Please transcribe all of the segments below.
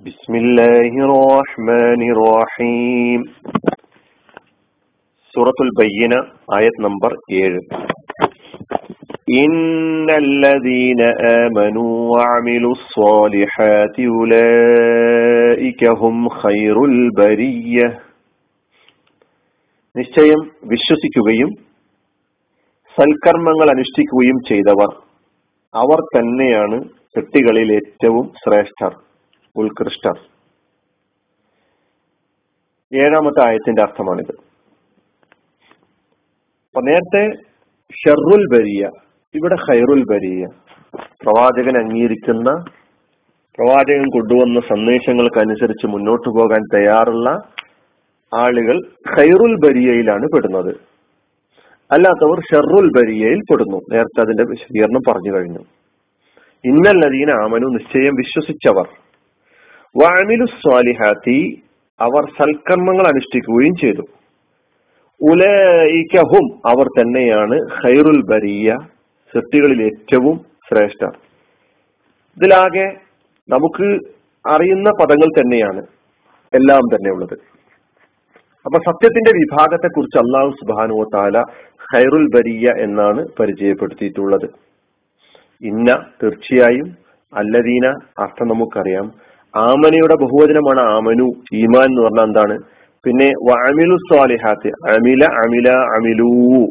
بسم الله الرحمن الرحيم سورة البينة آية نمبر 7 إن الذين آمنوا وعملوا الصالحات أولئك هم خير البرية നിശ്ചയം വിശ്വസിക്കുകയും സൽക്കർമ്മങ്ങൾ അനുഷ്ഠിക്കുകയും ചെയ്തവർ അവർ തന്നെയാണ് സൃഷ്ടികളിൽ ഏറ്റവും ശ്രേഷ്ഠർ ഉത്കൃഷ്ടർ ഏഴാമത്തെ ആയത്തിന്റെ അർത്ഥമാണിത്. അപ്പൊ നേരത്തെ ഷെറുൽ ബരിയ ഇവിടെ ഖൈറുൽ ബരിയ പ്രവാചകൻ അംഗീകരിക്കുന്ന പ്രവാചകൻ കൊണ്ടുവന്ന സന്ദേശങ്ങൾക്കനുസരിച്ച് മുന്നോട്ടു പോകാൻ തയ്യാറുള്ള ആളുകൾ ഖൈറുൽ ബരിയയിലാണ് പെടുന്നത്. അല്ലാത്തവർ ഷെറുൽ ബരിയയിൽ പെടുന്നു. നേരത്തെ അതിന്റെ വിശദീകരണം പറഞ്ഞു കഴിഞ്ഞു. ഇന്നല്ലതീന ആമനു നിശ്ചയം വിശ്വസിച്ചവർ. വാമിലു സ്വാലിഹാത്തി അവർ സൽക്കർമ്മങ്ങൾ അനുഷ്ഠിക്കുകയും ചെയ്തു. ഉലൈക്കഹും അവർ തന്നെയാണ് ഖൈറുൽ ബരിയ സൃഷ്ടികളിൽ ഏറ്റവും ശ്രേഷ്ഠർ. ഇതിലാകെ നമുക്ക് അറിയുന്ന പദങ്ങൾ തന്നെയാണ് എല്ലാം തന്നെ ഉള്ളത്. അപ്പൊ സത്യത്തിന്റെ വിഭാഗത്തെ കുറിച്ച് അള്ളാഹു സുബാനുവ താല ഖൈറുൽ ബരിയ എന്നാണ് പരിചയപ്പെടുത്തിയിട്ടുള്ളത്. ഇന്ന തീർച്ചയായും അല്ലദീന അർത്ഥം നമുക്കറിയാം. ആമനയുടെ ബഹുവചനമാണ് ആമനു ഈമാൻ എന്ന് പറഞ്ഞാൽ എന്താണ്? പിന്നെ അമിലു സ്വാലിഹാത്ത് അമില അമില അമിലു.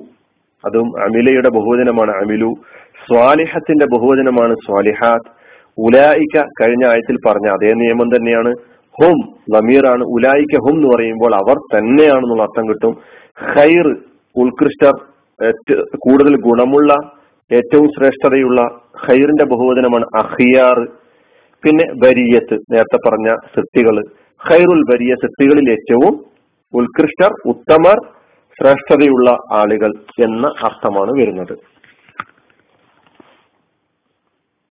അതും അമിലയുടെ ബഹുവചനമാണ് അമിലു. സ്വാലിഹത്തിന്റെ ബഹുവചനമാണ് സ്വാലിഹാത്ത്. ഉലായിക്ക കഴിഞ്ഞ ആയത്തിൽ പറഞ്ഞ അതേ നിയമം തന്നെയാണ്. ഹും ലമീറാണ് ഉലായിക്ക ഹും എന്ന് പറയുമ്പോൾ അവർ തന്നെയാണെന്നുള്ള അർത്ഥം കിട്ടും. ഖൈർ ഉത്കൃഷ്ടർ കൂടുതൽ ഗുണമുള്ള ഏറ്റവും ശ്രേഷ്ഠതയുള്ള ഖൈറിന്റെ ബഹുവചനമാണ് അഹിയാർ പിന്നെ ബരിയത്ത് നേരത്തെ പറഞ്ഞ സൃഷ്ടികൾ ഖൈറുൽ ബരിയ സൃഷ്ടികളിൽ ഏറ്റവും ഉത്കൃഷ്ടർ ഉത്തമർ ശ്രേഷ്ഠതയുള്ള ആളുകൾ എന്ന അർത്ഥമാണ് വരുന്നത്.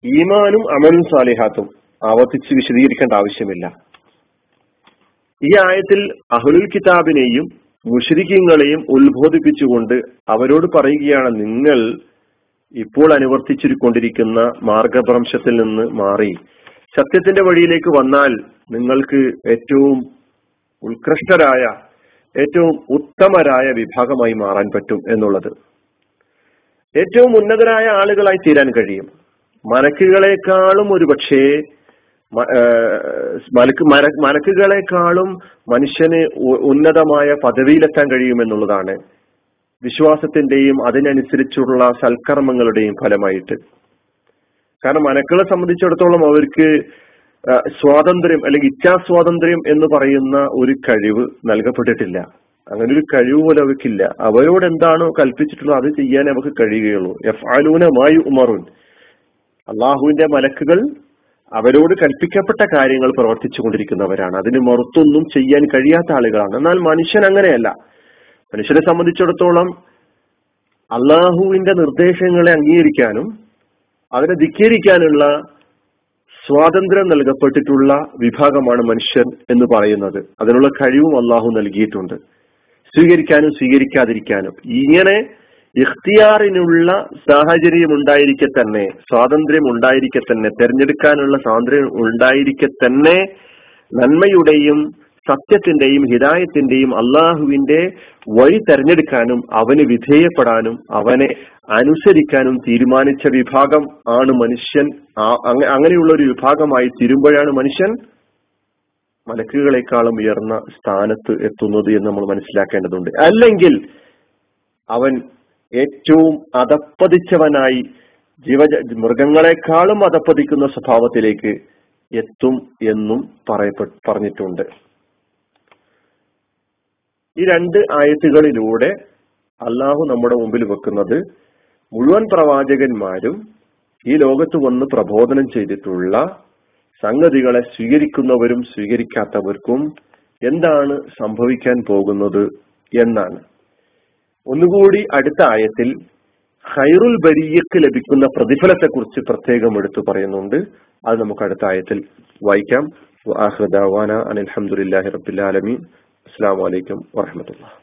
ഈമാനും അമലും സാലിഹാത്തും ആവർത്തിച്ച് വിശദീകരിക്കേണ്ട ആവശ്യമില്ല. ഈ ആയത്തിൽ അഹുലുൽ കിതാബിനെയും മുഷരിക്കങ്ങളെയും ഉത്ബോധിപ്പിച്ചുകൊണ്ട് അവരോട് പറയുകയാണ് നിങ്ങൾ ഇപ്പോൾ അനുവർത്തിച്ചിരിക്കൊണ്ടിരിക്കുന്ന മാർഗഭ്രംശത്തിൽ നിന്ന് മാറി. സത്യത്തിന്റെ വഴിയിലേക്ക് വന്നാൽ നിങ്ങൾക്ക് ഏറ്റവും ഉത്കൃഷ്ടരായ ഏറ്റവും ഉത്തമരായ വിഭാഗമായി മാറാൻ പറ്റും എന്നുള്ളത്. ഏറ്റവും ഉന്നതരായ ആളുകളായി തീരാൻ കഴിയും. മലക്കുകളെക്കാളും ഒരു പക്ഷേ മലക്ക് മലക്കുകളെക്കാളും മനുഷ്യന് ഉന്നതമായ പദവിയിലെത്താൻ കഴിയുമെന്നുള്ളതാണ് വിശ്വാസത്തിന്റെയും അതിനനുസരിച്ചുള്ള സൽക്കർമ്മങ്ങളുടെയും ഫലമായിട്ട്. കാരണം മനക്കളെ സംബന്ധിച്ചിടത്തോളം അവർക്ക് സ്വാതന്ത്ര്യം അല്ലെങ്കിൽ ഇച്ഛാസ്വാതന്ത്ര്യം എന്ന് പറയുന്ന ഒരു കഴിവ് നൽകപ്പെട്ടിട്ടില്ല. അങ്ങനെ ഒരു കഴിവ് പോലെ അവർക്കില്ല. അവരോട് എന്താണോ കൽപ്പിച്ചിട്ടുള്ളത് അത് ചെയ്യാൻ അവർക്ക് കഴിയുകയുള്ളൂ. എഫ് ആലൂന മായു ഉമറുൻ അള്ളാഹുവിന്റെ മലക്കുകൾ അവരോട് കൽപ്പിക്കപ്പെട്ട കാര്യങ്ങൾ പ്രവർത്തിച്ചു കൊണ്ടിരിക്കുന്നവരാണ്. അതിന് മറുത്തൊന്നും ചെയ്യാൻ കഴിയാത്ത ആളുകളാണ്. എന്നാൽ മനുഷ്യൻ അങ്ങനെയല്ല. മനുഷ്യനെ സംബന്ധിച്ചിടത്തോളം അള്ളാഹുവിന്റെ നിർദ്ദേശങ്ങളെ അംഗീകരിക്കാനും അതിനെ ധിക്കരിക്കാനുള്ള സ്വാതന്ത്ര്യം നൽകപ്പെട്ടിട്ടുള്ള വിഭാഗമാണ് മനുഷ്യൻ എന്ന് പറയുന്നത്. അതിനുള്ള കഴിവും അള്ളാഹു നൽകിയിട്ടുണ്ട്. സ്വീകരിക്കാനും സ്വീകരിക്കാതിരിക്കാനും. ഇങ്ങനെ ഇഖ്തിയാറിനുള്ള സാഹചര്യം ഉണ്ടായിരിക്കെ തന്നെ സ്വാതന്ത്ര്യം ഉണ്ടായിരിക്കെ തന്നെ തെരഞ്ഞെടുക്കാനുള്ള സ്വാതന്ത്ര്യം ഉണ്ടായിരിക്കെ തന്നെ നന്മയുടെയും സത്യത്തിന്റെയും ഹിതായത്തിന്റെയും അള്ളാഹുവിന്റെ വഴി തെരഞ്ഞെടുക്കാനും അവന് വിധേയപ്പെടാനും അവനെ അനുസരിക്കാനും തീരുമാനിച്ച വിഭാഗം ആണ് മനുഷ്യൻ. അങ്ങനെയുള്ള ഒരു വിഭാഗമായി തീരുമ്പോഴാണ് മനുഷ്യൻ മലക്കുകളെക്കാളും ഉയർന്ന സ്ഥാനത്ത് എത്തുന്നത് എന്ന് നമ്മൾ മനസ്സിലാക്കേണ്ടതുണ്ട്. അല്ലെങ്കിൽ അവൻ ഏറ്റവും അതപ്പതിച്ചവനായി ജീവ മൃഗങ്ങളെക്കാളും അതപ്പതിക്കുന്ന സ്വഭാവത്തിലേക്ക് എത്തും എന്നും പറയപ്പെ പറഞ്ഞിട്ടുണ്ട്. ഈ രണ്ട് ആയത്തുകളിലൂടെ അള്ളാഹു നമ്മുടെ മുമ്പിൽ വെക്കുന്നത് മുഴുവൻ പ്രവാചകന്മാരും ഈ ലോകത്ത് വന്ന് പ്രബോധനം ചെയ്തിട്ടുള്ള സംഗതികളെ സ്വീകരിക്കുന്നവരും സ്വീകരിക്കാത്തവർക്കും എന്താണ് സംഭവിക്കാൻ പോകുന്നത് എന്നാണ്. ഒന്നുകൂടി അടുത്ത ആയത്തിൽ ഹൈറുൽ ബരിയക്ക് ലഭിക്കുന്ന പ്രതിഫലത്തെക്കുറിച്ച് പ്രത്യേകം എടുത്തു പറയുന്നുണ്ട്. അത് നമുക്ക് അടുത്ത ആയത്തിൽ വായിക്കാം. അനിൽഹമുല്ലാഹി ആലമീൻ. അസ്സാം വലൈക്കും വാഹമത്തുള്ള